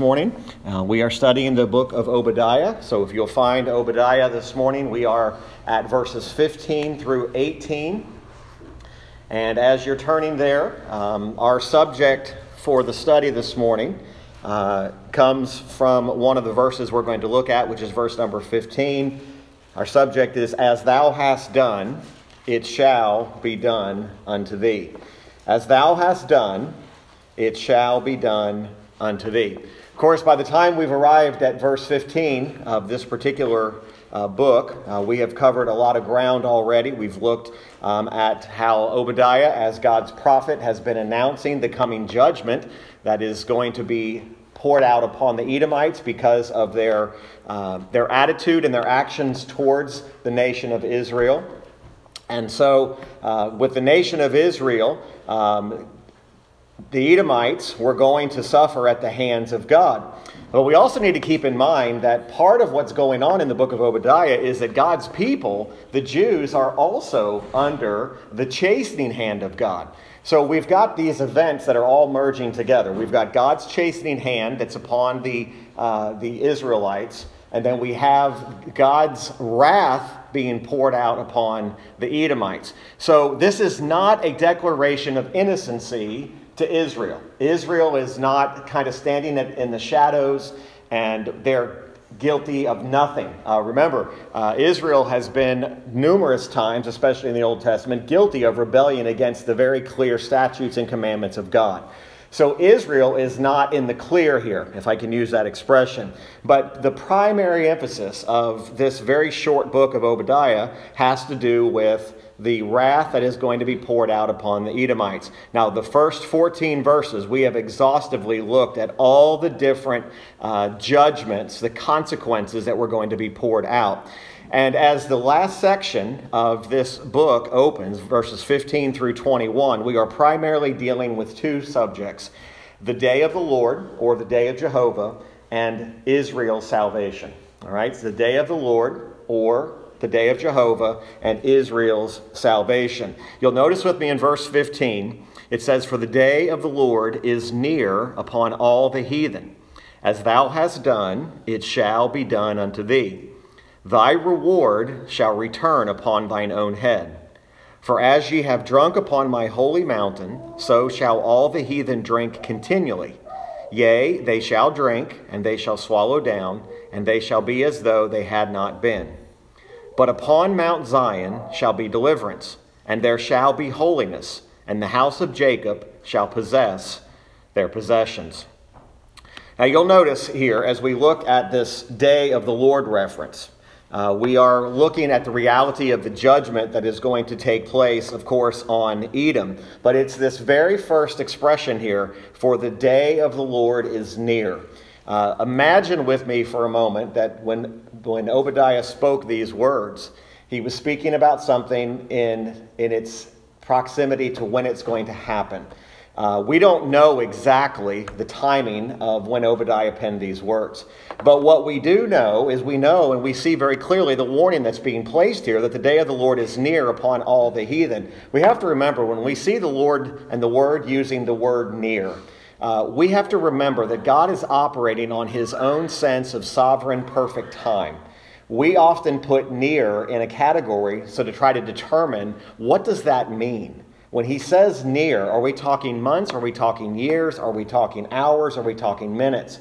morning. Uh, we are studying the book of Obadiah. So if you'll find Obadiah this morning, we are at verses 15 through 18. And as you're turning there, um, our subject for the study this morning uh, comes from one of the verses we're going to look at, which is verse number 15. Our subject is, As thou hast done, it shall be done unto thee. As thou hast done, it shall be done unto thee. Course, by the time we've arrived at verse 15 of this particular uh, book, uh, we have covered a lot of ground already. We've looked um, at how Obadiah, as God's prophet, has been announcing the coming judgment that is going to be poured out upon the Edomites because of their, uh, their attitude and their actions towards the nation of Israel. And so, uh, with the nation of Israel, um, the Edomites were going to suffer at the hands of God. But we also need to keep in mind that part of what's going on in the book of Obadiah is that God's people, the Jews, are also under the chastening hand of God. So we've got these events that are all merging together. We've got God's chastening hand that's upon the, uh, the Israelites, and then we have God's wrath being poured out upon the Edomites. So this is not a declaration of innocency to Israel. Israel is not kind of standing in the shadows and they're guilty of nothing. Uh, remember, uh, Israel has been numerous times, especially in the Old Testament, guilty of rebellion against the very clear statutes and commandments of God. So Israel is not in the clear here, if I can use that expression. But the primary emphasis of this very short book of Obadiah has to do with the wrath that is going to be poured out upon the Edomites. Now, the first 14 verses, we have exhaustively looked at all the different uh, judgments, the consequences that were going to be poured out. And as the last section of this book opens, verses 15 through 21, we are primarily dealing with two subjects the day of the Lord, or the day of Jehovah, and Israel's salvation. All right, it's the day of the Lord, or the day of Jehovah, and Israel's salvation. You'll notice with me in verse 15, it says, For the day of the Lord is near upon all the heathen. As thou hast done, it shall be done unto thee. Thy reward shall return upon thine own head. For as ye have drunk upon my holy mountain, so shall all the heathen drink continually. Yea, they shall drink, and they shall swallow down, and they shall be as though they had not been. But upon Mount Zion shall be deliverance, and there shall be holiness, and the house of Jacob shall possess their possessions. Now you'll notice here as we look at this day of the Lord reference, uh, we are looking at the reality of the judgment that is going to take place, of course, on Edom. But it's this very first expression here for the day of the Lord is near. Uh, imagine with me for a moment that when, when Obadiah spoke these words, he was speaking about something in, in its proximity to when it's going to happen. Uh, we don't know exactly the timing of when Obadiah penned these words. But what we do know is we know and we see very clearly the warning that's being placed here that the day of the Lord is near upon all the heathen. We have to remember when we see the Lord and the word using the word near, uh, we have to remember that God is operating on his own sense of sovereign, perfect time. We often put near in a category so to try to determine what does that mean? When he says near, are we talking months? Are we talking years? Are we talking hours? Are we talking minutes?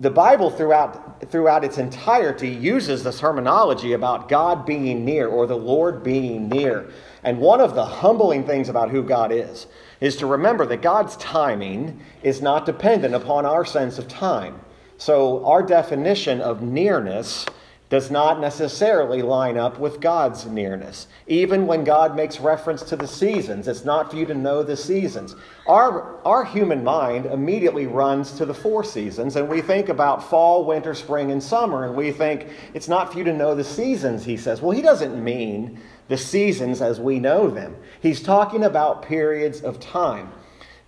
The Bible, throughout, throughout its entirety, uses this terminology about God being near or the Lord being near. And one of the humbling things about who God is is to remember that God's timing is not dependent upon our sense of time. So, our definition of nearness does not necessarily line up with God's nearness. Even when God makes reference to the seasons, it's not for you to know the seasons. Our, our human mind immediately runs to the four seasons, and we think about fall, winter, spring, and summer, and we think it's not for you to know the seasons, he says. Well, he doesn't mean the seasons as we know them. He's talking about periods of time.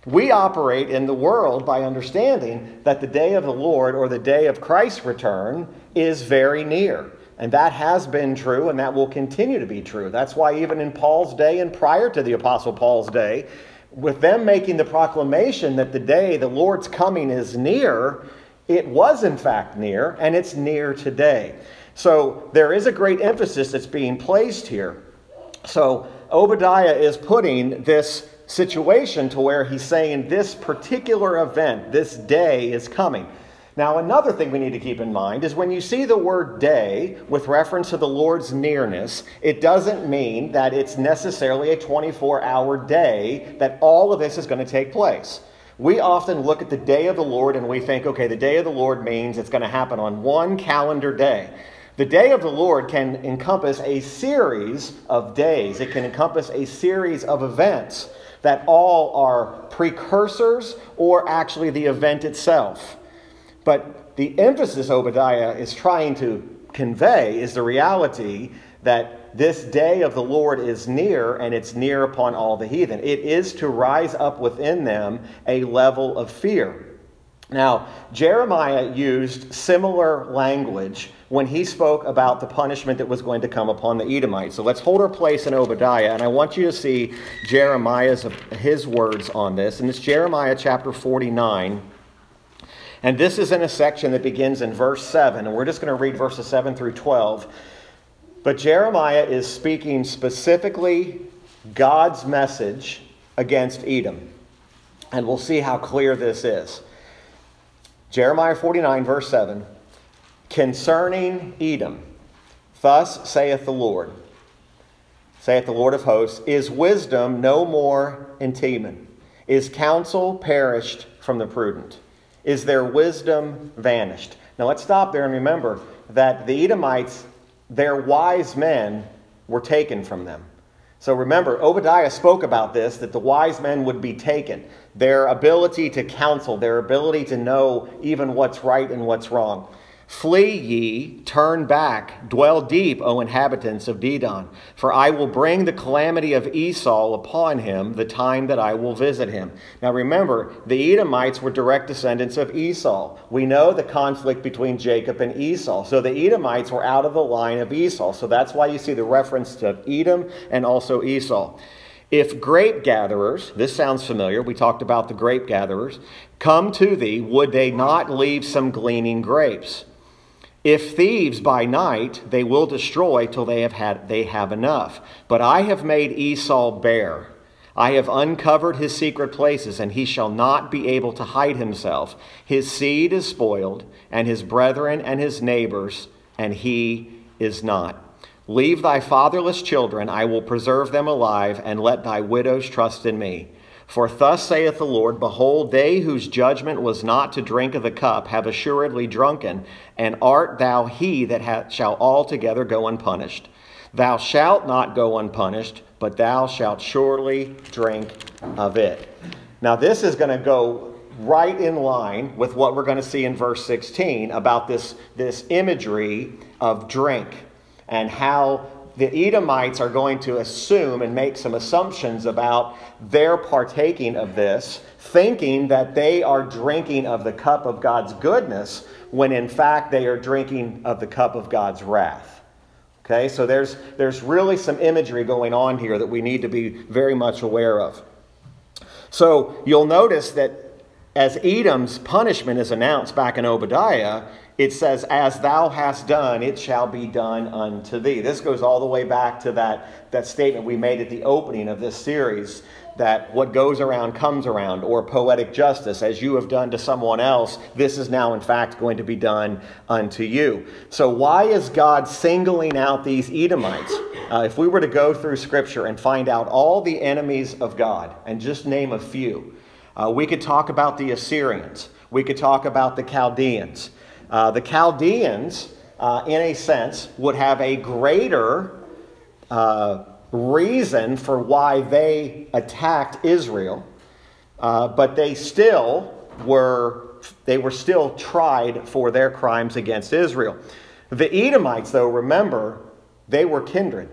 We operate in the world by understanding that the day of the Lord or the day of Christ's return is very near. And that has been true, and that will continue to be true. That's why, even in Paul's day and prior to the Apostle Paul's day, with them making the proclamation that the day the Lord's coming is near, It was, in fact, near, and it's near today. So there is a great emphasis that's being placed here. So Obadiah is putting this situation to where he's saying this particular event, this day is coming. Now, another thing we need to keep in mind is when you see the word day with reference to the Lord's nearness, it doesn't mean that it's necessarily a 24 hour day that all of this is going to take place. We often look at the day of the Lord and we think, okay, the day of the Lord means it's going to happen on one calendar day. The day of the Lord can encompass a series of days, it can encompass a series of events that all are precursors or actually the event itself. But the emphasis Obadiah is trying to convey is the reality that this day of the Lord is near, and it's near upon all the heathen. It is to rise up within them a level of fear. Now, Jeremiah used similar language when he spoke about the punishment that was going to come upon the Edomites. So let's hold our place in Obadiah, and I want you to see Jeremiah's his words on this. And it's Jeremiah chapter 49. And this is in a section that begins in verse 7, and we're just going to read verses 7 through 12. But Jeremiah is speaking specifically God's message against Edom. And we'll see how clear this is. Jeremiah 49, verse 7 Concerning Edom, thus saith the Lord, saith the Lord of hosts, is wisdom no more in Teman? Is counsel perished from the prudent? Is their wisdom vanished? Now let's stop there and remember that the Edomites their wise men were taken from them. So remember, Obadiah spoke about this that the wise men would be taken. Their ability to counsel, their ability to know even what's right and what's wrong. Flee ye, turn back, dwell deep, O inhabitants of Dedan, for I will bring the calamity of Esau upon him the time that I will visit him. Now remember, the Edomites were direct descendants of Esau. We know the conflict between Jacob and Esau. So the Edomites were out of the line of Esau. So that's why you see the reference to Edom and also Esau. If grape gatherers, this sounds familiar, we talked about the grape gatherers, come to thee, would they not leave some gleaning grapes? If thieves by night, they will destroy till they have had they have enough. But I have made Esau bare. I have uncovered his secret places, and he shall not be able to hide himself. His seed is spoiled, and his brethren and his neighbors, and he is not. Leave thy fatherless children, I will preserve them alive, and let thy widows trust in me. For thus saith the Lord Behold, they whose judgment was not to drink of the cup have assuredly drunken, and art thou he that ha- shall altogether go unpunished? Thou shalt not go unpunished, but thou shalt surely drink of it. Now, this is going to go right in line with what we're going to see in verse 16 about this, this imagery of drink and how the Edomites are going to assume and make some assumptions about their partaking of this, thinking that they are drinking of the cup of God's goodness, when in fact they are drinking of the cup of God's wrath. Okay, so there's, there's really some imagery going on here that we need to be very much aware of. So you'll notice that as Edom's punishment is announced back in Obadiah, it says, As thou hast done, it shall be done unto thee. This goes all the way back to that, that statement we made at the opening of this series that what goes around comes around, or poetic justice, as you have done to someone else, this is now in fact going to be done unto you. So, why is God singling out these Edomites? Uh, if we were to go through Scripture and find out all the enemies of God and just name a few, uh, we could talk about the Assyrians, we could talk about the Chaldeans. Uh, the Chaldeans, uh, in a sense, would have a greater uh, reason for why they attacked Israel, uh, but they still were they were still tried for their crimes against Israel. The Edomites, though, remember, they were kindred.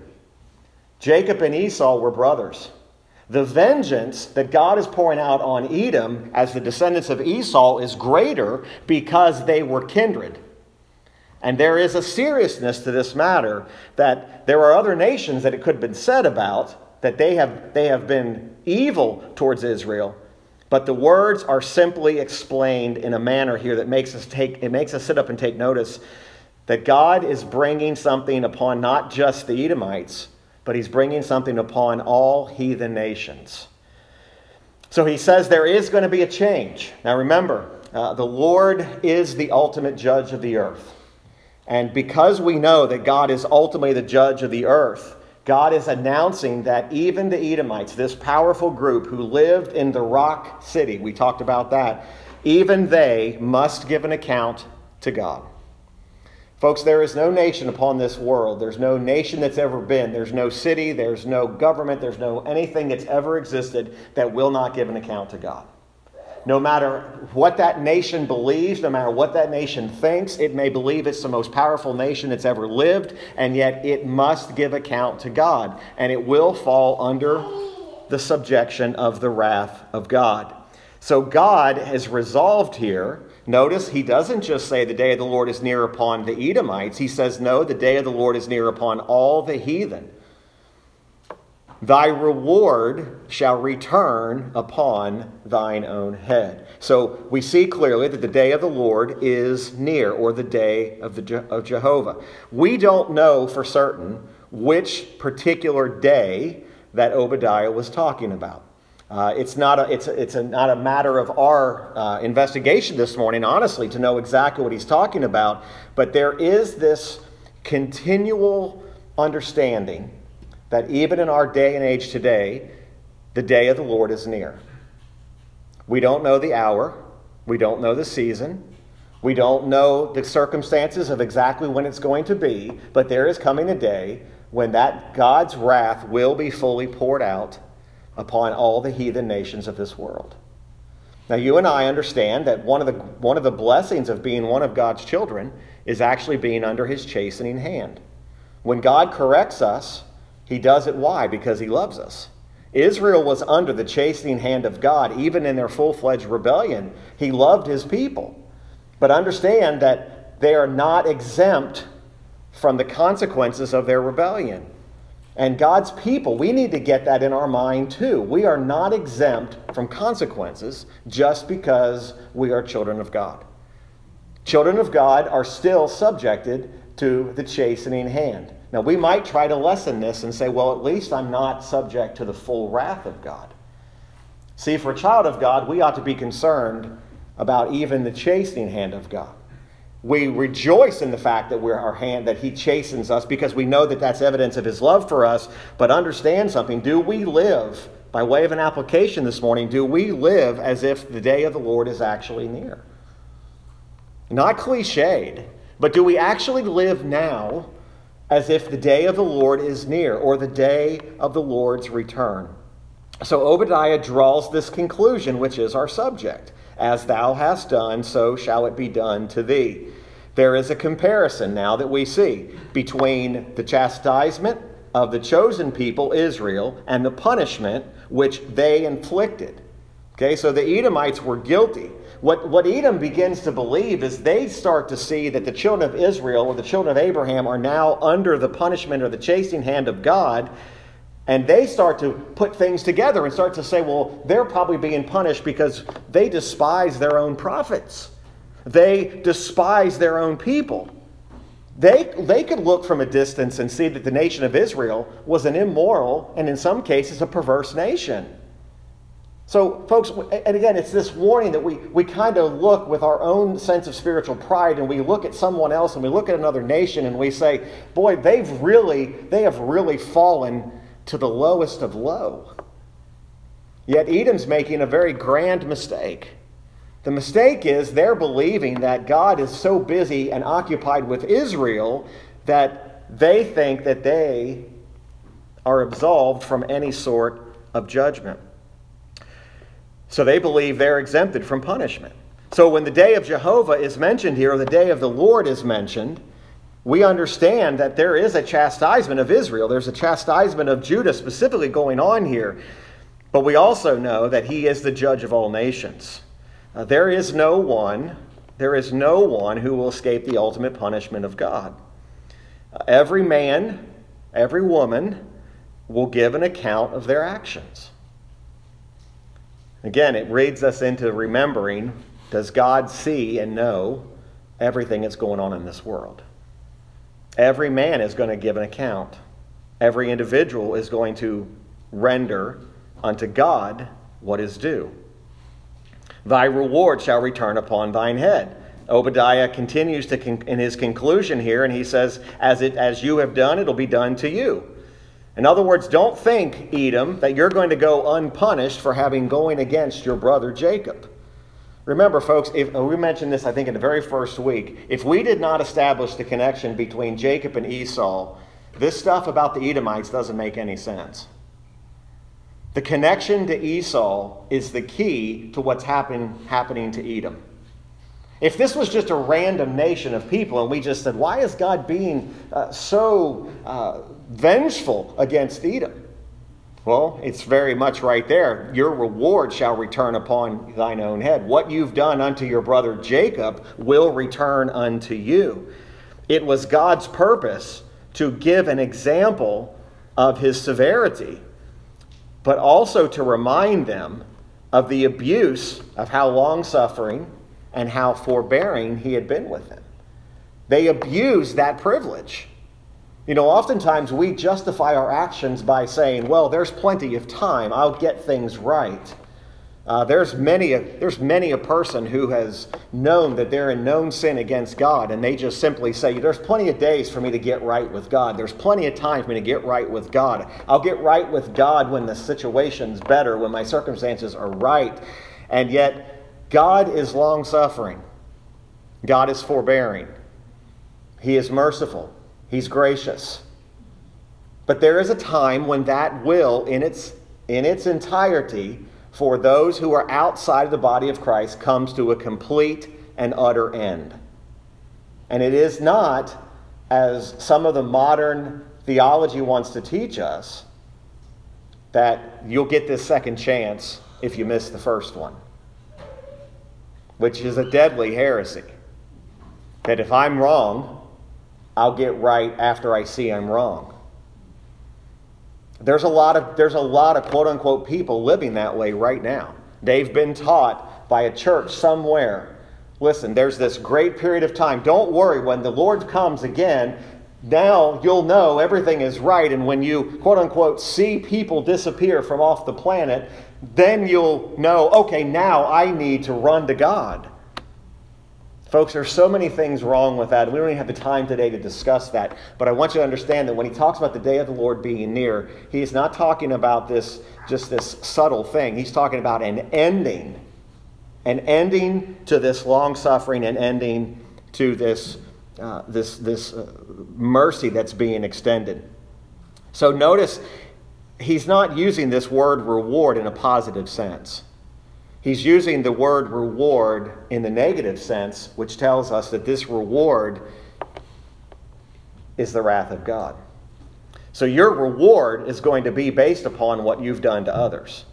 Jacob and Esau were brothers. The vengeance that God is pouring out on Edom as the descendants of Esau is greater because they were kindred. And there is a seriousness to this matter that there are other nations that it could have been said about that they have, they have been evil towards Israel. But the words are simply explained in a manner here that makes us take it makes us sit up and take notice that God is bringing something upon not just the Edomites, but he's bringing something upon all heathen nations. So he says there is going to be a change. Now remember, uh, the Lord is the ultimate judge of the earth. And because we know that God is ultimately the judge of the earth, God is announcing that even the Edomites, this powerful group who lived in the rock city, we talked about that, even they must give an account to God. Folks, there is no nation upon this world. There's no nation that's ever been. There's no city. There's no government. There's no anything that's ever existed that will not give an account to God. No matter what that nation believes, no matter what that nation thinks, it may believe it's the most powerful nation that's ever lived, and yet it must give account to God. And it will fall under the subjection of the wrath of God. So God has resolved here Notice he doesn't just say the day of the Lord is near upon the Edomites. He says, no, the day of the Lord is near upon all the heathen. Thy reward shall return upon thine own head. So we see clearly that the day of the Lord is near, or the day of, the, of Jehovah. We don't know for certain which particular day that Obadiah was talking about. Uh, it's not, a, it's, it's a, not a matter of our uh, investigation this morning, honestly, to know exactly what he's talking about, but there is this continual understanding that even in our day and age today, the day of the Lord is near. We don't know the hour, we don't know the season, we don't know the circumstances of exactly when it's going to be, but there is coming a day when that God's wrath will be fully poured out upon all the heathen nations of this world. Now, you and I understand that one of, the, one of the blessings of being one of God's children is actually being under his chastening hand. When God corrects us, he does it why? Because he loves us. Israel was under the chastening hand of God, even in their full fledged rebellion. He loved his people. But understand that they are not exempt from the consequences of their rebellion. And God's people, we need to get that in our mind too. We are not exempt from consequences just because we are children of God. Children of God are still subjected to the chastening hand. Now, we might try to lessen this and say, well, at least I'm not subject to the full wrath of God. See, for a child of God, we ought to be concerned about even the chastening hand of God we rejoice in the fact that we're our hand that he chastens us because we know that that's evidence of his love for us. But understand something. Do we live by way of an application this morning do we live as if the day of the lord is actually near? Not cliched but do we actually live now as if the day of the lord is near or the day of the lord's return? So obadiah draws this conclusion which is our subject. As thou hast done, so shall it be done to thee. There is a comparison now that we see between the chastisement of the chosen people, Israel, and the punishment which they inflicted. Okay, so the Edomites were guilty. What, what Edom begins to believe is they start to see that the children of Israel or the children of Abraham are now under the punishment or the chasing hand of God. And they start to put things together and start to say, well, they're probably being punished because they despise their own prophets. They despise their own people. They, they could look from a distance and see that the nation of Israel was an immoral and, in some cases, a perverse nation. So, folks, and again, it's this warning that we, we kind of look with our own sense of spiritual pride and we look at someone else and we look at another nation and we say, boy, they've really, they have really fallen to the lowest of low. Yet Edom's making a very grand mistake. The mistake is they're believing that God is so busy and occupied with Israel that they think that they are absolved from any sort of judgment. So they believe they're exempted from punishment. So when the day of Jehovah is mentioned here, or the day of the Lord is mentioned, we understand that there is a chastisement of Israel. There's a chastisement of Judah specifically going on here. But we also know that he is the judge of all nations. Uh, there is no one, there is no one who will escape the ultimate punishment of God. Uh, every man, every woman will give an account of their actions. Again, it reads us into remembering does God see and know everything that's going on in this world? Every man is going to give an account. Every individual is going to render unto God what is due. Thy reward shall return upon thine head. Obadiah continues to con- in his conclusion here, and he says, as, it, as you have done, it'll be done to you. In other words, don't think, Edom, that you're going to go unpunished for having going against your brother Jacob. Remember, folks, if, uh, we mentioned this, I think, in the very first week. If we did not establish the connection between Jacob and Esau, this stuff about the Edomites doesn't make any sense. The connection to Esau is the key to what's happen, happening to Edom. If this was just a random nation of people and we just said, why is God being uh, so uh, vengeful against Edom? Well, it's very much right there. Your reward shall return upon thine own head. What you've done unto your brother Jacob will return unto you. It was God's purpose to give an example of his severity, but also to remind them of the abuse of how long suffering and how forbearing he had been with them. They abused that privilege. You know, oftentimes we justify our actions by saying, well, there's plenty of time, I'll get things right. Uh, there's, many a, there's many a person who has known that they're in known sin against God, and they just simply say, There's plenty of days for me to get right with God. There's plenty of time for me to get right with God. I'll get right with God when the situation's better, when my circumstances are right. And yet, God is long suffering, God is forbearing, He is merciful. He's gracious. But there is a time when that will, in its, in its entirety, for those who are outside of the body of Christ, comes to a complete and utter end. And it is not, as some of the modern theology wants to teach us, that you'll get this second chance if you miss the first one, which is a deadly heresy. That if I'm wrong, I'll get right after I see I'm wrong. There's a lot of there's a lot of quote unquote people living that way right now. They've been taught by a church somewhere. Listen, there's this great period of time. Don't worry when the Lord comes again, now you'll know everything is right and when you quote unquote see people disappear from off the planet, then you'll know, okay, now I need to run to God. Folks, there's so many things wrong with that. We don't even have the time today to discuss that. But I want you to understand that when he talks about the day of the Lord being near, he is not talking about this just this subtle thing. He's talking about an ending. An ending to this long suffering, an ending to this, uh, this, this uh, mercy that's being extended. So notice he's not using this word reward in a positive sense. He's using the word reward in the negative sense, which tells us that this reward is the wrath of God. So your reward is going to be based upon what you've done to others.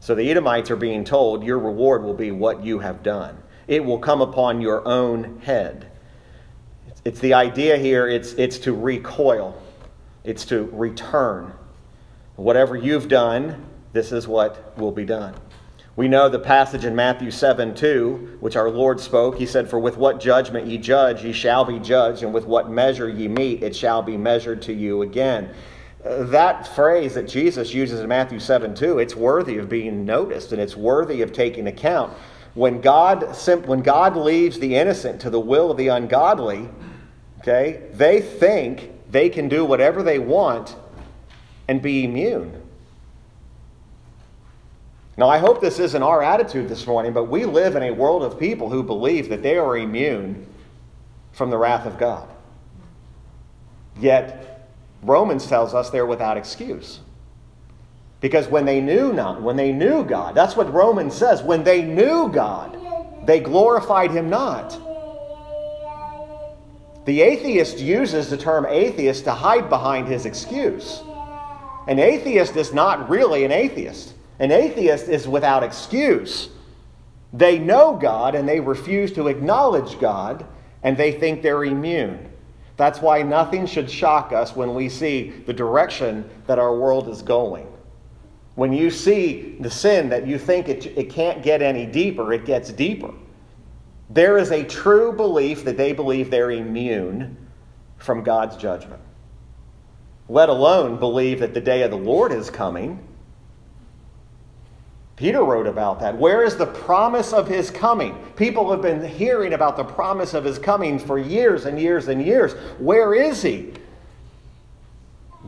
So the Edomites are being told your reward will be what you have done. It will come upon your own head. It's the idea here, it's, it's to recoil, it's to return. Whatever you've done, this is what will be done. We know the passage in Matthew 7 2, which our Lord spoke. He said, For with what judgment ye judge, ye shall be judged, and with what measure ye meet, it shall be measured to you again. That phrase that Jesus uses in Matthew 7 2, it's worthy of being noticed and it's worthy of taking account. When God, when God leaves the innocent to the will of the ungodly, okay, they think they can do whatever they want and be immune. Now, I hope this isn't our attitude this morning, but we live in a world of people who believe that they are immune from the wrath of God. Yet, Romans tells us they're without excuse. Because when they knew not, when they knew God, that's what Romans says, when they knew God, they glorified him not. The atheist uses the term atheist to hide behind his excuse. An atheist is not really an atheist. An atheist is without excuse. They know God and they refuse to acknowledge God and they think they're immune. That's why nothing should shock us when we see the direction that our world is going. When you see the sin that you think it, it can't get any deeper, it gets deeper. There is a true belief that they believe they're immune from God's judgment, let alone believe that the day of the Lord is coming. Peter wrote about that. Where is the promise of his coming? People have been hearing about the promise of his coming for years and years and years. Where is he?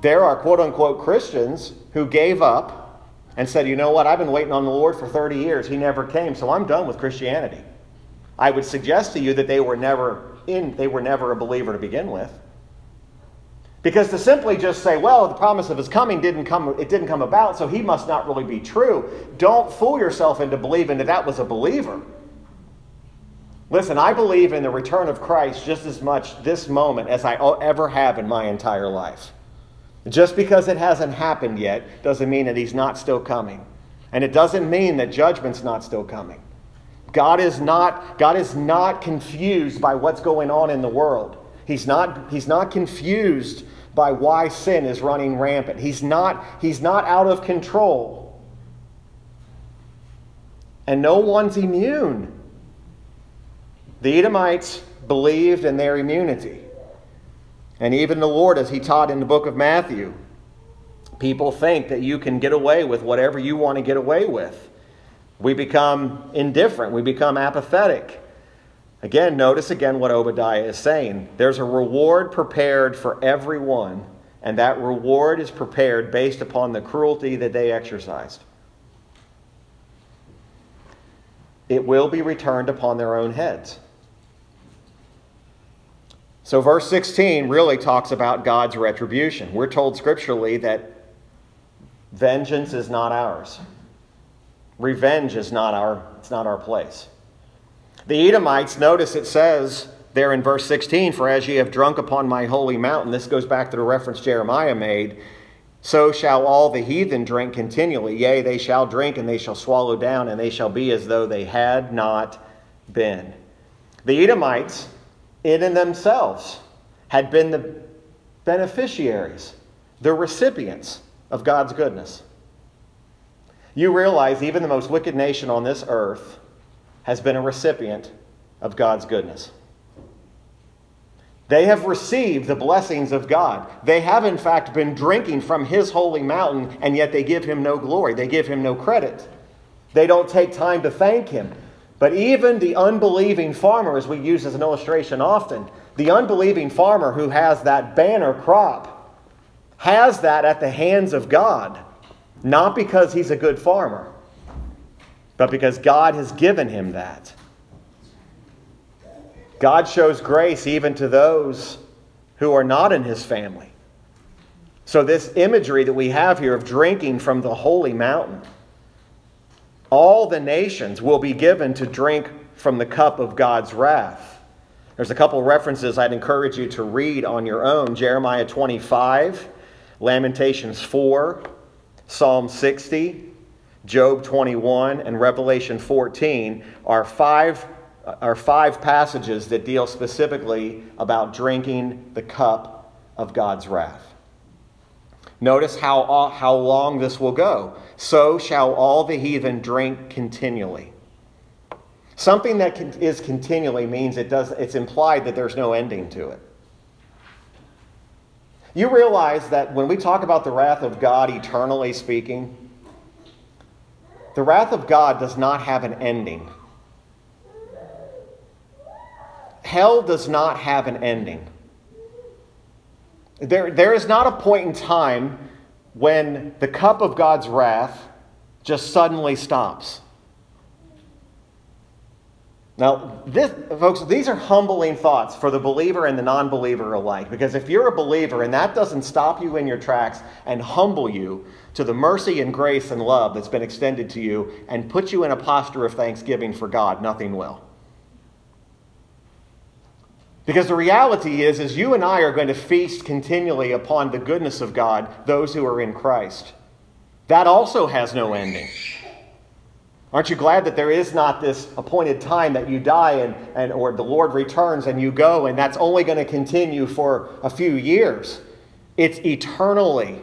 There are quote unquote Christians who gave up and said, you know what, I've been waiting on the Lord for 30 years. He never came, so I'm done with Christianity. I would suggest to you that they were never in, they were never a believer to begin with. Because to simply just say, well, the promise of his coming didn't come, it didn't come about, so he must not really be true. Don't fool yourself into believing that that was a believer. Listen, I believe in the return of Christ just as much this moment as I ever have in my entire life. Just because it hasn't happened yet doesn't mean that he's not still coming. And it doesn't mean that judgment's not still coming. God is not, God is not confused by what's going on in the world. He's not, he's not confused by why sin is running rampant. He's not, he's not out of control. And no one's immune. The Edomites believed in their immunity. And even the Lord, as he taught in the book of Matthew, people think that you can get away with whatever you want to get away with. We become indifferent, we become apathetic. Again, notice again what Obadiah is saying. There's a reward prepared for everyone, and that reward is prepared based upon the cruelty that they exercised. It will be returned upon their own heads. So, verse 16 really talks about God's retribution. We're told scripturally that vengeance is not ours. Revenge is not our, it's not our place. The Edomites, notice it says there in verse 16, For as ye have drunk upon my holy mountain, this goes back to the reference Jeremiah made, so shall all the heathen drink continually. Yea, they shall drink and they shall swallow down, and they shall be as though they had not been. The Edomites, in and themselves, had been the beneficiaries, the recipients of God's goodness. You realize even the most wicked nation on this earth has been a recipient of God's goodness. They have received the blessings of God. They have, in fact, been drinking from His holy mountain, and yet they give Him no glory. They give Him no credit. They don't take time to thank Him. But even the unbelieving farmer, as we use as an illustration often, the unbelieving farmer who has that banner crop has that at the hands of God not because he's a good farmer, but because God has given him that. God shows grace even to those who are not in his family. So, this imagery that we have here of drinking from the holy mountain, all the nations will be given to drink from the cup of God's wrath. There's a couple references I'd encourage you to read on your own Jeremiah 25, Lamentations 4, Psalm 60, Job 21, and Revelation 14 are five, are five passages that deal specifically about drinking the cup of God's wrath. Notice how, uh, how long this will go. So shall all the heathen drink continually. Something that is continually means it does, it's implied that there's no ending to it. You realize that when we talk about the wrath of God, eternally speaking, the wrath of God does not have an ending. Hell does not have an ending. There, there is not a point in time when the cup of God's wrath just suddenly stops. Now, this, folks, these are humbling thoughts for the believer and the non believer alike. Because if you're a believer and that doesn't stop you in your tracks and humble you to the mercy and grace and love that's been extended to you and put you in a posture of thanksgiving for God, nothing will. Because the reality is, is you and I are going to feast continually upon the goodness of God, those who are in Christ. That also has no ending. Aren't you glad that there is not this appointed time that you die and, and or the Lord returns and you go and that's only going to continue for a few years? It's eternally.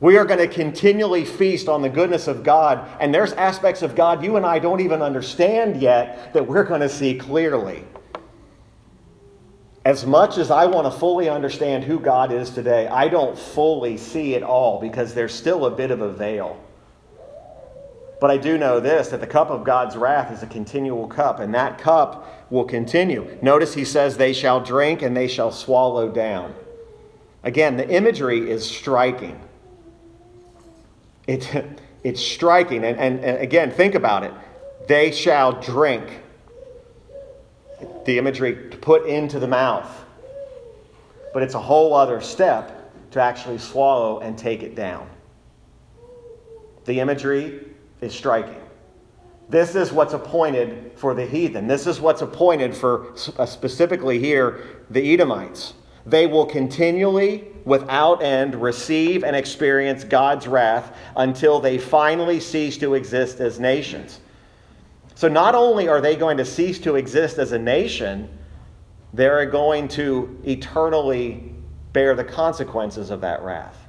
We are going to continually feast on the goodness of God, and there's aspects of God you and I don't even understand yet that we're going to see clearly. As much as I want to fully understand who God is today, I don't fully see it all because there's still a bit of a veil. But I do know this that the cup of God's wrath is a continual cup, and that cup will continue. Notice he says, They shall drink and they shall swallow down. Again, the imagery is striking. It, it's striking. And, and, and again, think about it. They shall drink. The imagery to put into the mouth. But it's a whole other step to actually swallow and take it down. The imagery is striking. This is what's appointed for the heathen. This is what's appointed for uh, specifically here the Edomites. They will continually, without end, receive and experience God's wrath until they finally cease to exist as nations. So, not only are they going to cease to exist as a nation, they're going to eternally bear the consequences of that wrath.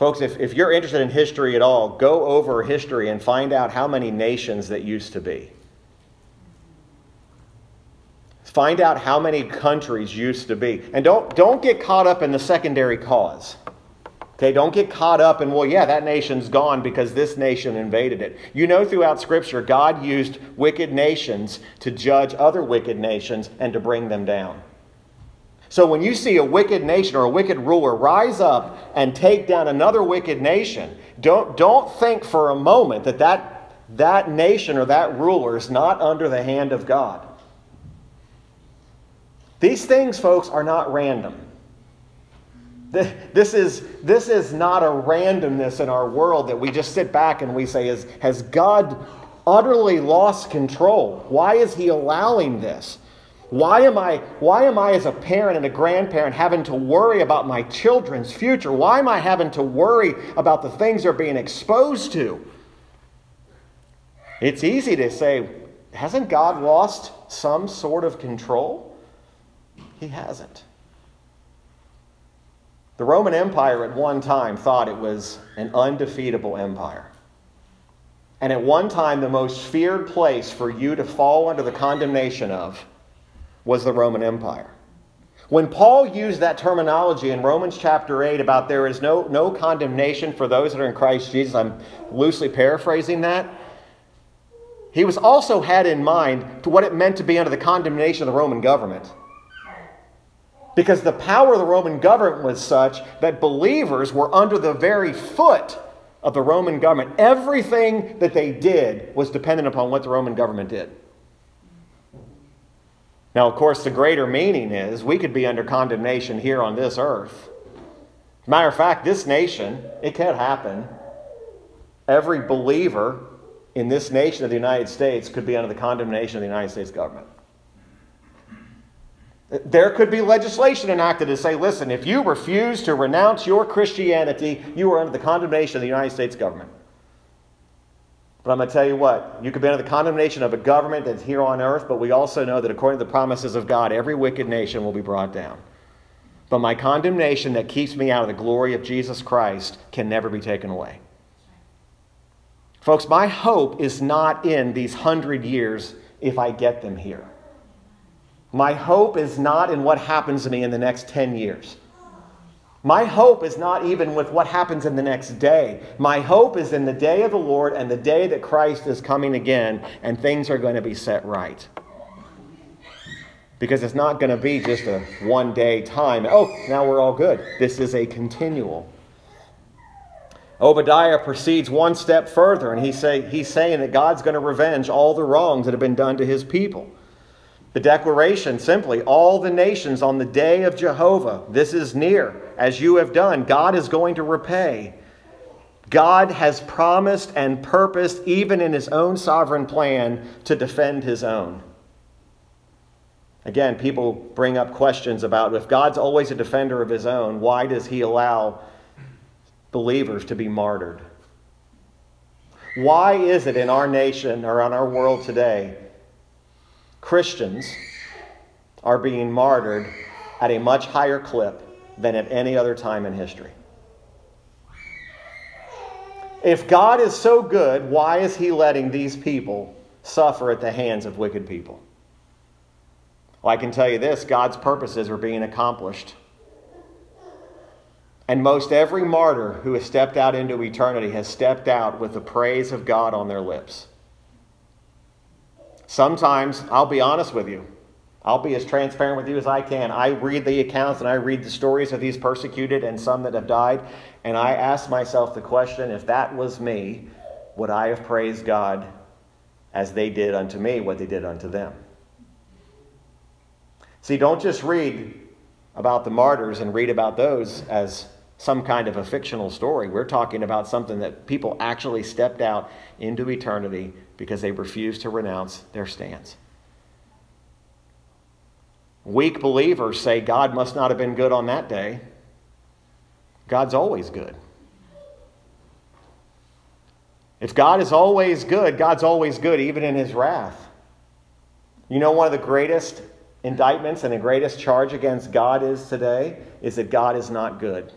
Folks, if, if you're interested in history at all, go over history and find out how many nations that used to be. Find out how many countries used to be. And don't, don't get caught up in the secondary cause. Okay, don't get caught up in, well, yeah, that nation's gone because this nation invaded it. You know, throughout Scripture, God used wicked nations to judge other wicked nations and to bring them down. So when you see a wicked nation or a wicked ruler rise up and take down another wicked nation, don't, don't think for a moment that, that that nation or that ruler is not under the hand of God. These things, folks, are not random. This is, this is not a randomness in our world that we just sit back and we say, is, Has God utterly lost control? Why is He allowing this? Why am, I, why am I, as a parent and a grandparent, having to worry about my children's future? Why am I having to worry about the things they're being exposed to? It's easy to say, hasn't God lost some sort of control? He hasn't. The Roman Empire at one time thought it was an undefeatable empire. And at one time, the most feared place for you to fall under the condemnation of was the Roman Empire. When Paul used that terminology in Romans chapter 8 about there is no, no condemnation for those that are in Christ Jesus, I'm loosely paraphrasing that. He was also had in mind to what it meant to be under the condemnation of the Roman government. Because the power of the Roman government was such that believers were under the very foot of the Roman government. Everything that they did was dependent upon what the Roman government did. Now, of course, the greater meaning is we could be under condemnation here on this earth. Matter of fact, this nation, it could happen. Every believer in this nation of the United States could be under the condemnation of the United States government. There could be legislation enacted to say, listen, if you refuse to renounce your Christianity, you are under the condemnation of the United States government. But I'm going to tell you what, you could be under the condemnation of a government that's here on earth, but we also know that according to the promises of God, every wicked nation will be brought down. But my condemnation that keeps me out of the glory of Jesus Christ can never be taken away. Folks, my hope is not in these hundred years if I get them here. My hope is not in what happens to me in the next 10 years. My hope is not even with what happens in the next day. My hope is in the day of the Lord and the day that Christ is coming again and things are going to be set right. Because it's not going to be just a one day time. Oh, now we're all good. This is a continual. Obadiah proceeds one step further and he say, he's saying that God's going to revenge all the wrongs that have been done to his people. The declaration simply, all the nations on the day of Jehovah, this is near, as you have done, God is going to repay. God has promised and purposed, even in his own sovereign plan, to defend his own. Again, people bring up questions about if God's always a defender of his own, why does he allow believers to be martyred? Why is it in our nation or in our world today Christians are being martyred at a much higher clip than at any other time in history. If God is so good, why is he letting these people suffer at the hands of wicked people? Well, I can tell you this God's purposes are being accomplished. And most every martyr who has stepped out into eternity has stepped out with the praise of God on their lips. Sometimes, I'll be honest with you, I'll be as transparent with you as I can. I read the accounts and I read the stories of these persecuted and some that have died, and I ask myself the question if that was me, would I have praised God as they did unto me what they did unto them? See, don't just read about the martyrs and read about those as some kind of a fictional story. We're talking about something that people actually stepped out into eternity because they refused to renounce their stance. Weak believers say God must not have been good on that day. God's always good. If God is always good, God's always good even in his wrath. You know, one of the greatest indictments and the greatest charge against God is today is that God is not good.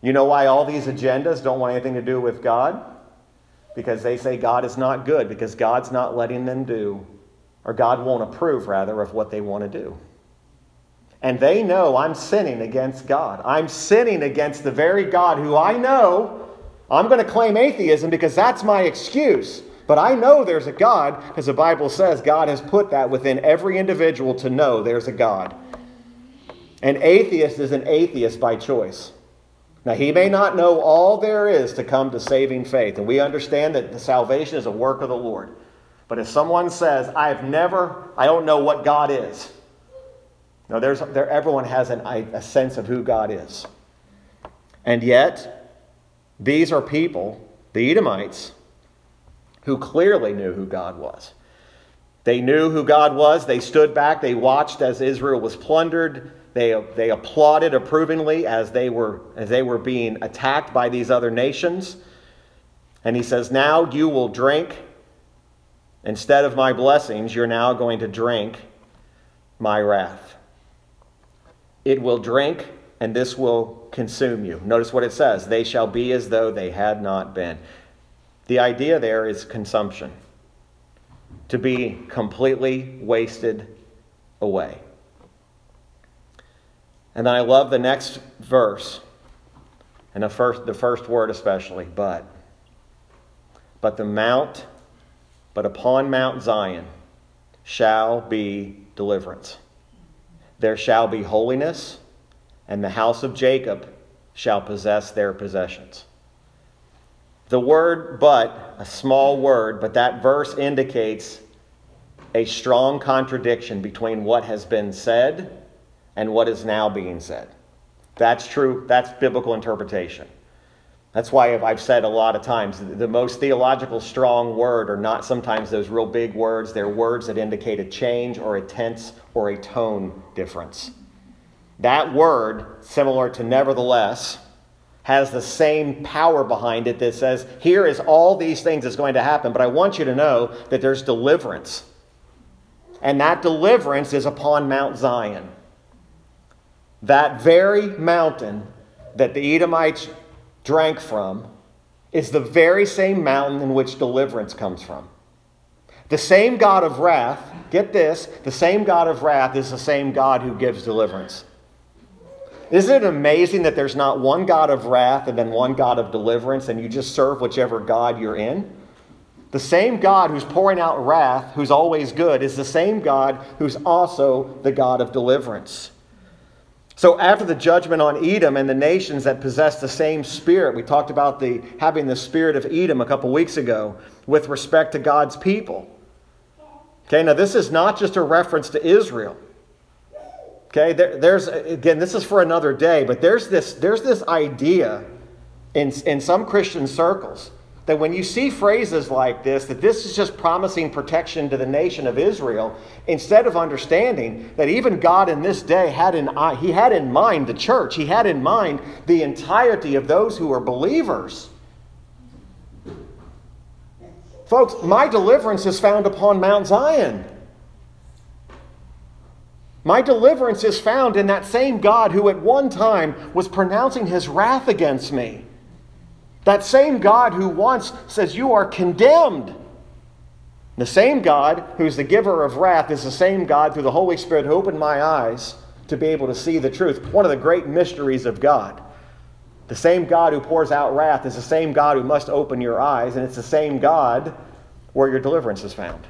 You know why all these agendas don't want anything to do with God? Because they say God is not good, because God's not letting them do, or God won't approve, rather, of what they want to do. And they know I'm sinning against God. I'm sinning against the very God who I know I'm going to claim atheism because that's my excuse. But I know there's a God because the Bible says God has put that within every individual to know there's a God. An atheist is an atheist by choice. Now, he may not know all there is to come to saving faith, and we understand that the salvation is a work of the Lord. But if someone says, I've never, I don't know what God is, no, there's, there, everyone has an, a sense of who God is. And yet, these are people, the Edomites, who clearly knew who God was. They knew who God was. They stood back. They watched as Israel was plundered. They, they applauded approvingly as they, were, as they were being attacked by these other nations. And he says, Now you will drink, instead of my blessings, you're now going to drink my wrath. It will drink, and this will consume you. Notice what it says they shall be as though they had not been. The idea there is consumption, to be completely wasted away. And then I love the next verse, and the first, the first word especially, but. But the mount, but upon Mount Zion shall be deliverance. There shall be holiness, and the house of Jacob shall possess their possessions. The word but, a small word, but that verse indicates a strong contradiction between what has been said and what is now being said. That's true, that's biblical interpretation. That's why I've said a lot of times the most theological strong word are not sometimes those real big words. They're words that indicate a change or a tense or a tone difference. That word, similar to nevertheless, has the same power behind it that says, here is all these things that's going to happen, but I want you to know that there's deliverance. And that deliverance is upon Mount Zion. That very mountain that the Edomites drank from is the very same mountain in which deliverance comes from. The same God of wrath, get this, the same God of wrath is the same God who gives deliverance. Isn't it amazing that there's not one God of wrath and then one God of deliverance, and you just serve whichever God you're in? The same God who's pouring out wrath, who's always good, is the same God who's also the God of deliverance. So after the judgment on Edom and the nations that possess the same spirit, we talked about the having the spirit of Edom a couple weeks ago with respect to God's people. Okay, now this is not just a reference to Israel. Okay, there, there's again, this is for another day, but there's this there's this idea in in some Christian circles that when you see phrases like this, that this is just promising protection to the nation of Israel, instead of understanding that even God in this day had in uh, he had in mind the church, he had in mind the entirety of those who are believers. Folks, my deliverance is found upon Mount Zion. My deliverance is found in that same God who at one time was pronouncing his wrath against me. That same God who once says you are condemned. The same God who's the giver of wrath is the same God through the Holy Spirit who opened my eyes to be able to see the truth. One of the great mysteries of God. The same God who pours out wrath is the same God who must open your eyes, and it's the same God where your deliverance is found.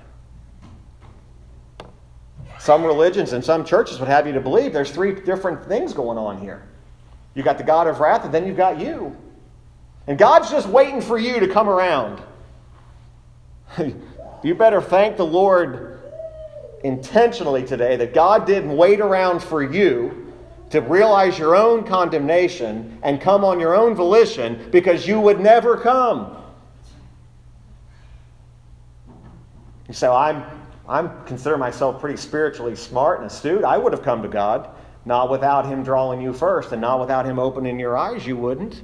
Some religions and some churches would have you to believe there's three different things going on here. You got the God of wrath, and then you've got you. And God's just waiting for you to come around. you better thank the Lord intentionally today that God didn't wait around for you to realize your own condemnation and come on your own volition because you would never come. So I'm I'm consider myself pretty spiritually smart and astute. I would have come to God, not without Him drawing you first, and not without Him opening your eyes, you wouldn't.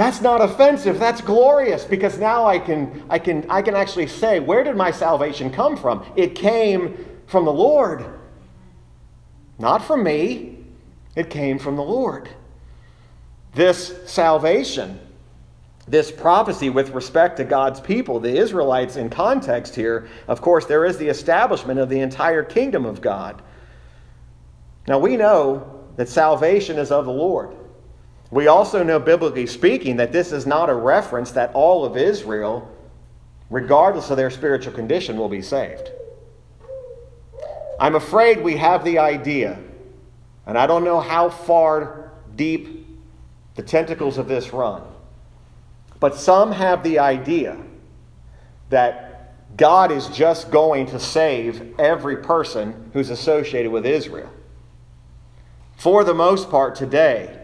That's not offensive. That's glorious because now I can, I can, I can actually say, where did my salvation come from? It came from the Lord, not from me. It came from the Lord. This salvation this prophecy with respect to God's people, the Israelites in context here, of course, there is the establishment of the entire kingdom of God. Now we know that salvation is of the Lord. We also know, biblically speaking, that this is not a reference that all of Israel, regardless of their spiritual condition, will be saved. I'm afraid we have the idea, and I don't know how far deep the tentacles of this run but some have the idea that God is just going to save every person who's associated with Israel. For the most part, today,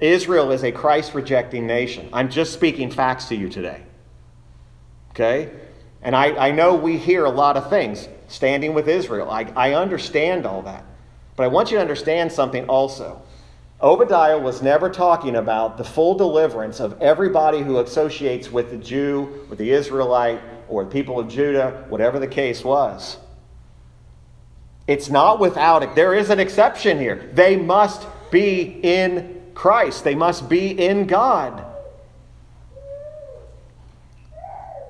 Israel is a Christ rejecting nation. I'm just speaking facts to you today. Okay? And I, I know we hear a lot of things standing with Israel. I, I understand all that. But I want you to understand something also. Obadiah was never talking about the full deliverance of everybody who associates with the Jew, with the Israelite, or the people of Judah, whatever the case was. It's not without it. There is an exception here. They must be in Christ, they must be in God.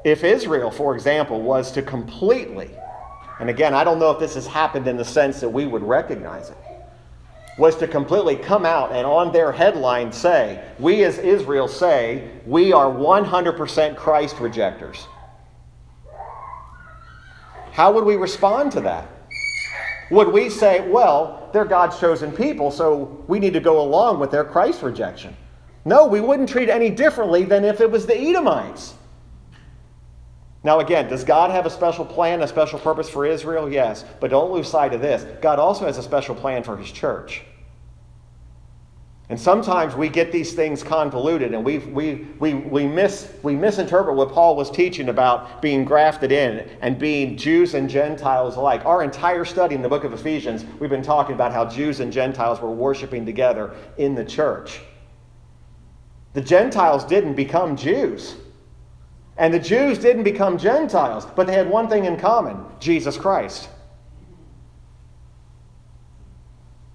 If Israel, for example, was to completely, and again, I don't know if this has happened in the sense that we would recognize it was to completely come out and on their headline say, We as Israel say, we are 100% Christ rejectors. How would we respond to that? Would we say, well, they're God's chosen people, so we need to go along with their Christ rejection? No, we wouldn't treat any differently than if it was the Edomites. Now, again, does God have a special plan, a special purpose for Israel? Yes. But don't lose sight of this. God also has a special plan for his church. And sometimes we get these things convoluted and we, we, we, we, miss, we misinterpret what Paul was teaching about being grafted in and being Jews and Gentiles alike. Our entire study in the book of Ephesians, we've been talking about how Jews and Gentiles were worshiping together in the church. The Gentiles didn't become Jews. And the Jews didn't become Gentiles, but they had one thing in common Jesus Christ.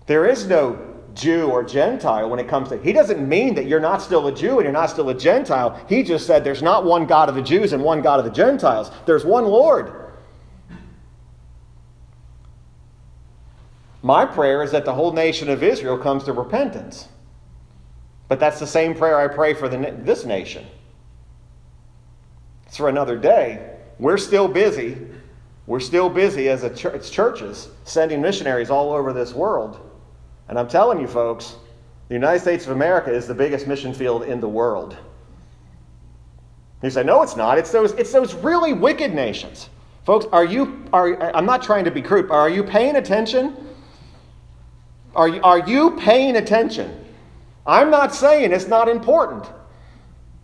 There is no Jew or Gentile when it comes to. He doesn't mean that you're not still a Jew and you're not still a Gentile. He just said there's not one God of the Jews and one God of the Gentiles. There's one Lord. My prayer is that the whole nation of Israel comes to repentance. But that's the same prayer I pray for the, this nation. It's for another day. We're still busy. We're still busy as a ch- churches sending missionaries all over this world. And I'm telling you, folks, the United States of America is the biggest mission field in the world. You say, no, it's not. It's those, it's those really wicked nations. Folks, are you, are, I'm not trying to be crude, are you paying attention? Are you, are you paying attention? I'm not saying it's not important.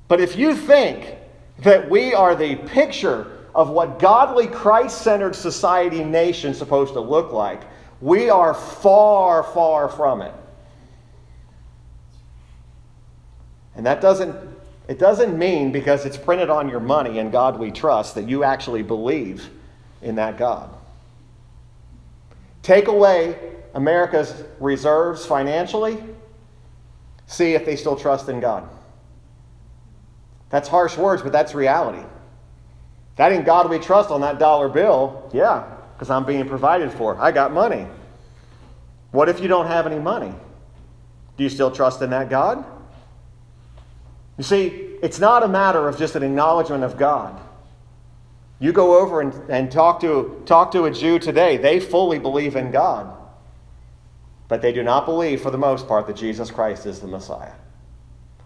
But if you think that we are the picture of what godly, Christ centered society nation supposed to look like, we are far, far from it. And that doesn't, it doesn't mean because it's printed on your money and God we trust that you actually believe in that God. Take away America's reserves financially, see if they still trust in God. That's harsh words, but that's reality. That in God we trust on that dollar bill, yeah, because I'm being provided for. I got money. What if you don't have any money? Do you still trust in that God? You see, it's not a matter of just an acknowledgement of God. You go over and, and talk, to, talk to a Jew today, they fully believe in God. But they do not believe, for the most part, that Jesus Christ is the Messiah.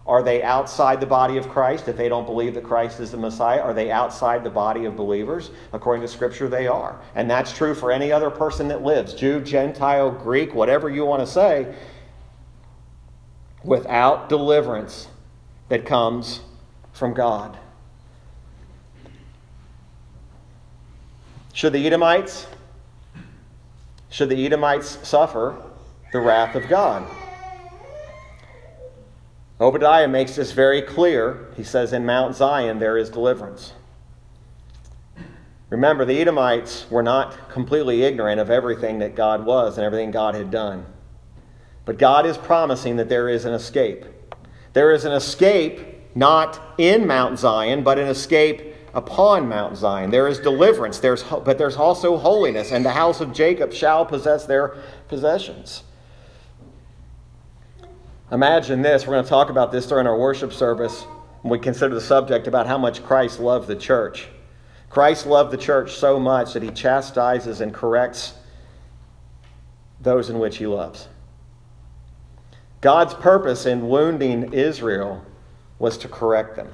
Are they outside the body of Christ if they don't believe that Christ is the Messiah? Are they outside the body of believers? According to Scripture, they are. And that's true for any other person that lives Jew, Gentile, Greek, whatever you want to say. Without deliverance that comes from God. Should the Edomites should the Edomites suffer the wrath of God? Obadiah makes this very clear. He says, In Mount Zion there is deliverance. Remember, the Edomites were not completely ignorant of everything that God was and everything God had done. But God is promising that there is an escape. There is an escape not in Mount Zion, but an escape upon Mount Zion. There is deliverance, there's, but there's also holiness, and the house of Jacob shall possess their possessions. Imagine this. We're going to talk about this during our worship service when we consider the subject about how much Christ loved the church. Christ loved the church so much that he chastises and corrects those in which he loves. God's purpose in wounding Israel was to correct them.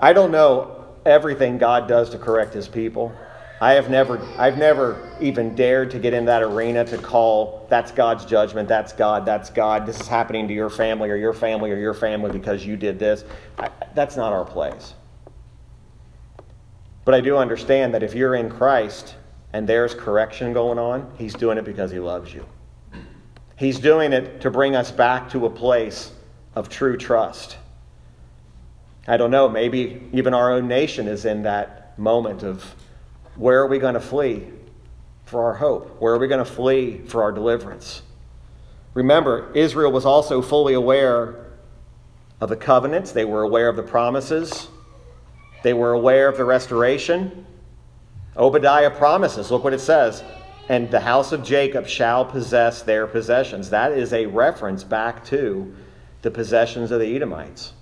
I don't know everything God does to correct his people. I have never, I've never even dared to get in that arena to call that's God's judgment, that's God, that's God, this is happening to your family or your family or your family because you did this. I, that's not our place. But I do understand that if you're in Christ and there's correction going on, He's doing it because He loves you. He's doing it to bring us back to a place of true trust. I don't know, maybe even our own nation is in that moment of where are we going to flee for our hope? Where are we going to flee for our deliverance? Remember, Israel was also fully aware of the covenants, they were aware of the promises, they were aware of the restoration. Obadiah promises, look what it says, and the house of Jacob shall possess their possessions. That is a reference back to the possessions of the Edomites.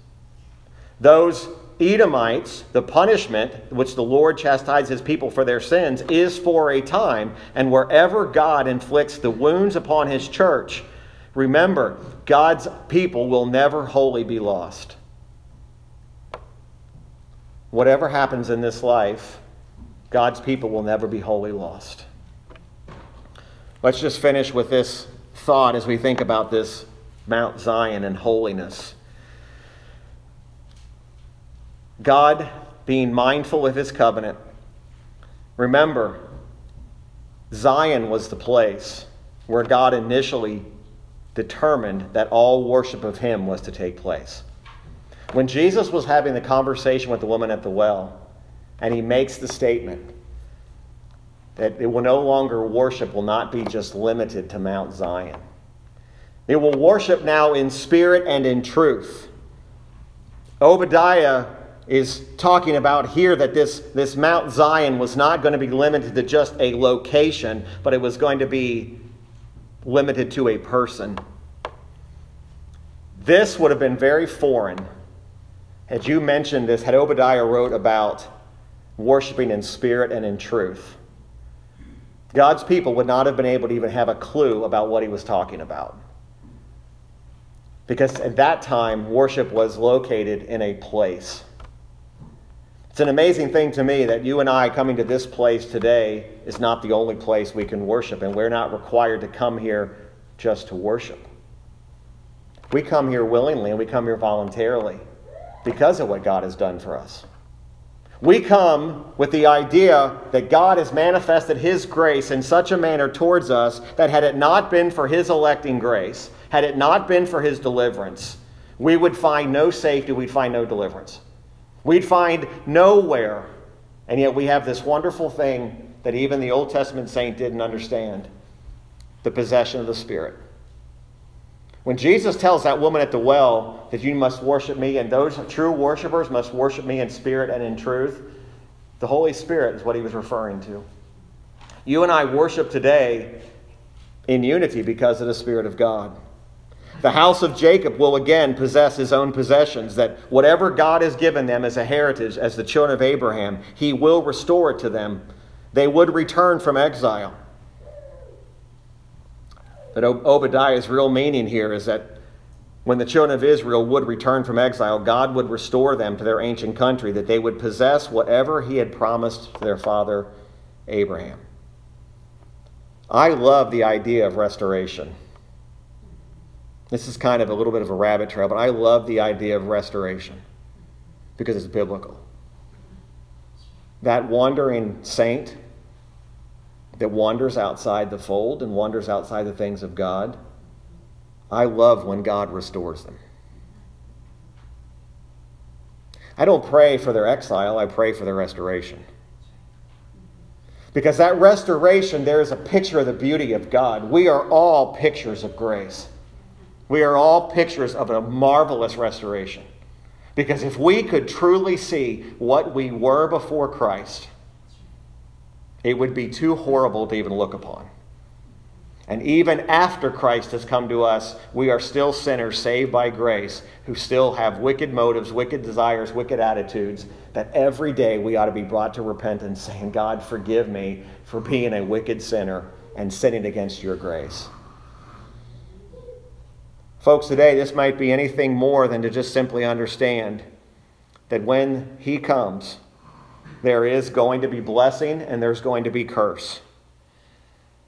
Those Edomites, the punishment which the Lord chastises his people for their sins is for a time, and wherever God inflicts the wounds upon his church, remember, God's people will never wholly be lost. Whatever happens in this life, God's people will never be wholly lost. Let's just finish with this thought as we think about this Mount Zion and holiness. God being mindful of his covenant. Remember, Zion was the place where God initially determined that all worship of him was to take place. When Jesus was having the conversation with the woman at the well, and he makes the statement that it will no longer worship will not be just limited to Mount Zion. It will worship now in spirit and in truth. Obadiah is talking about here that this, this Mount Zion was not going to be limited to just a location, but it was going to be limited to a person. This would have been very foreign had you mentioned this, had Obadiah wrote about worshiping in spirit and in truth. God's people would not have been able to even have a clue about what he was talking about. Because at that time, worship was located in a place. It's an amazing thing to me that you and I coming to this place today is not the only place we can worship, and we're not required to come here just to worship. We come here willingly and we come here voluntarily because of what God has done for us. We come with the idea that God has manifested His grace in such a manner towards us that had it not been for His electing grace, had it not been for His deliverance, we would find no safety, we'd find no deliverance. We'd find nowhere. And yet we have this wonderful thing that even the Old Testament saint didn't understand the possession of the Spirit. When Jesus tells that woman at the well that you must worship me, and those true worshipers must worship me in spirit and in truth, the Holy Spirit is what he was referring to. You and I worship today in unity because of the Spirit of God. The house of Jacob will again possess his own possessions, that whatever God has given them as a heritage, as the children of Abraham, he will restore it to them. They would return from exile. But Obadiah's real meaning here is that when the children of Israel would return from exile, God would restore them to their ancient country, that they would possess whatever he had promised to their father Abraham. I love the idea of restoration. This is kind of a little bit of a rabbit trail, but I love the idea of restoration because it's biblical. That wandering saint that wanders outside the fold and wanders outside the things of God, I love when God restores them. I don't pray for their exile, I pray for their restoration. Because that restoration, there is a picture of the beauty of God. We are all pictures of grace. We are all pictures of a marvelous restoration. Because if we could truly see what we were before Christ, it would be too horrible to even look upon. And even after Christ has come to us, we are still sinners saved by grace who still have wicked motives, wicked desires, wicked attitudes. That every day we ought to be brought to repentance, saying, God, forgive me for being a wicked sinner and sinning against your grace. Folks, today this might be anything more than to just simply understand that when He comes, there is going to be blessing and there's going to be curse.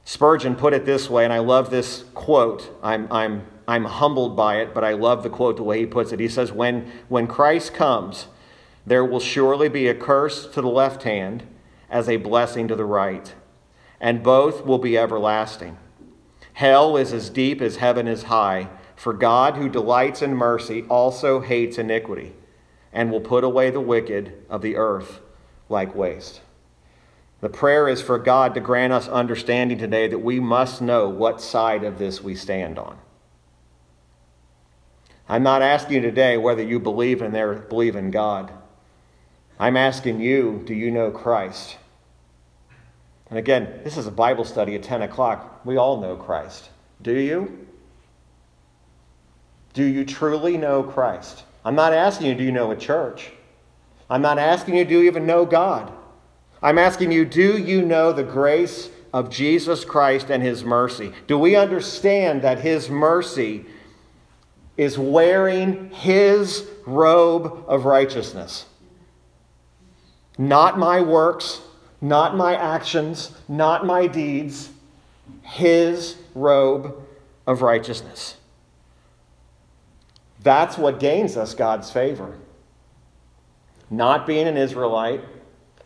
Spurgeon put it this way, and I love this quote. I'm, I'm, I'm humbled by it, but I love the quote the way he puts it. He says, when, when Christ comes, there will surely be a curse to the left hand as a blessing to the right, and both will be everlasting. Hell is as deep as heaven is high, for God, who delights in mercy, also hates iniquity, and will put away the wicked of the earth like waste. The prayer is for God to grant us understanding today that we must know what side of this we stand on. I'm not asking you today whether you believe in there, believe in God. I'm asking you, do you know Christ? And again, this is a Bible study at 10 o'clock. We all know Christ. Do you? Do you truly know Christ? I'm not asking you, do you know a church? I'm not asking you, do you even know God? I'm asking you, do you know the grace of Jesus Christ and his mercy? Do we understand that his mercy is wearing his robe of righteousness? Not my works, not my actions, not my deeds, his robe of righteousness. That's what gains us God's favor. Not being an Israelite,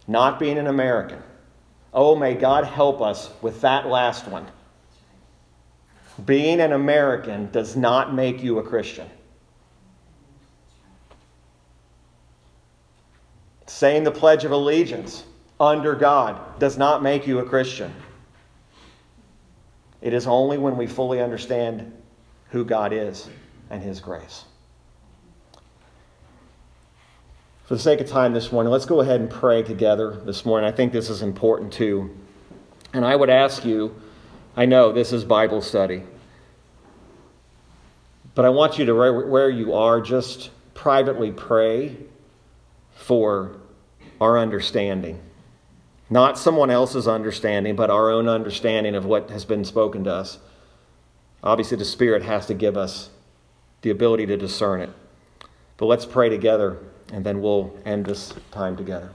not being an American. Oh, may God help us with that last one. Being an American does not make you a Christian. Saying the Pledge of Allegiance under God does not make you a Christian. It is only when we fully understand who God is and His grace. For the sake of time this morning, let's go ahead and pray together this morning. I think this is important too. And I would ask you, I know this is Bible study, but I want you to, where you are, just privately pray for our understanding. Not someone else's understanding, but our own understanding of what has been spoken to us. Obviously, the Spirit has to give us the ability to discern it. But let's pray together and then we'll end this time together.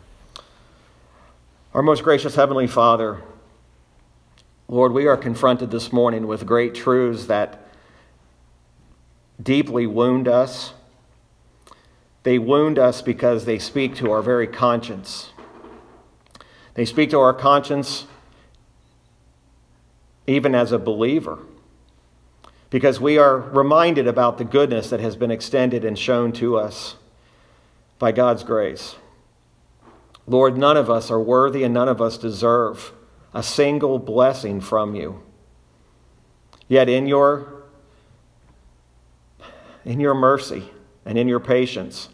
Our most gracious Heavenly Father, Lord, we are confronted this morning with great truths that deeply wound us. They wound us because they speak to our very conscience. They speak to our conscience even as a believer because we are reminded about the goodness that has been extended and shown to us by God's grace. Lord, none of us are worthy and none of us deserve a single blessing from you. Yet, in your in your mercy and in your patience,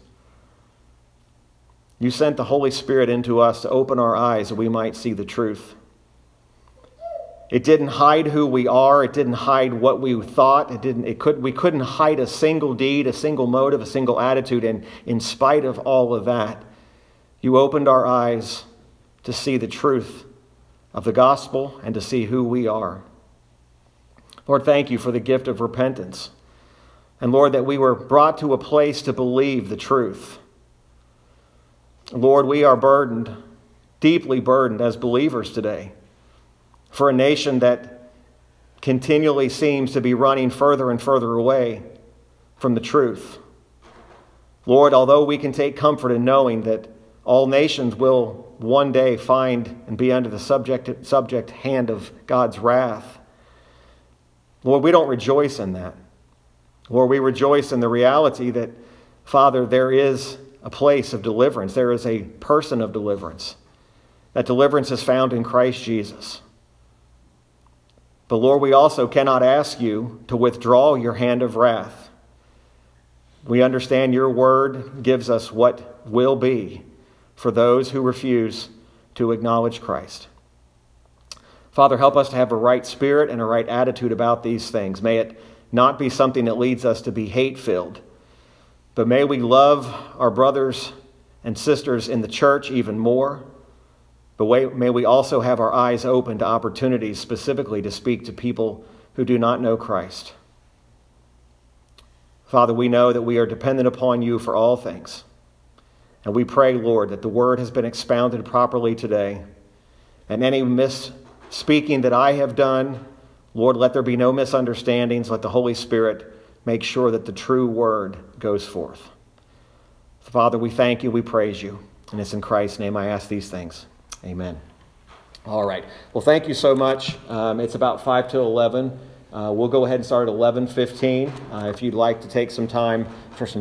you sent the Holy Spirit into us to open our eyes that we might see the truth. It didn't hide who we are. It didn't hide what we thought. It didn't, it could, we couldn't hide a single deed, a single motive, a single attitude. And in spite of all of that, you opened our eyes to see the truth of the gospel and to see who we are. Lord, thank you for the gift of repentance. And Lord, that we were brought to a place to believe the truth. Lord, we are burdened, deeply burdened as believers today for a nation that continually seems to be running further and further away from the truth. Lord, although we can take comfort in knowing that all nations will one day find and be under the subject, subject hand of God's wrath, Lord, we don't rejoice in that. Lord, we rejoice in the reality that, Father, there is a place of deliverance, there is a person of deliverance. That deliverance is found in Christ Jesus. But Lord, we also cannot ask you to withdraw your hand of wrath. We understand your word gives us what will be for those who refuse to acknowledge Christ. Father, help us to have a right spirit and a right attitude about these things. May it not be something that leads us to be hate filled, but may we love our brothers and sisters in the church even more. But may we also have our eyes open to opportunities specifically to speak to people who do not know Christ. Father, we know that we are dependent upon you for all things. And we pray, Lord, that the word has been expounded properly today. And any misspeaking that I have done, Lord, let there be no misunderstandings. Let the Holy Spirit make sure that the true word goes forth. Father, we thank you, we praise you. And it's in Christ's name I ask these things. Amen. All right. Well, thank you so much. Um, it's about 5 to 11. Uh, we'll go ahead and start at 11.15 uh, if you'd like to take some time for some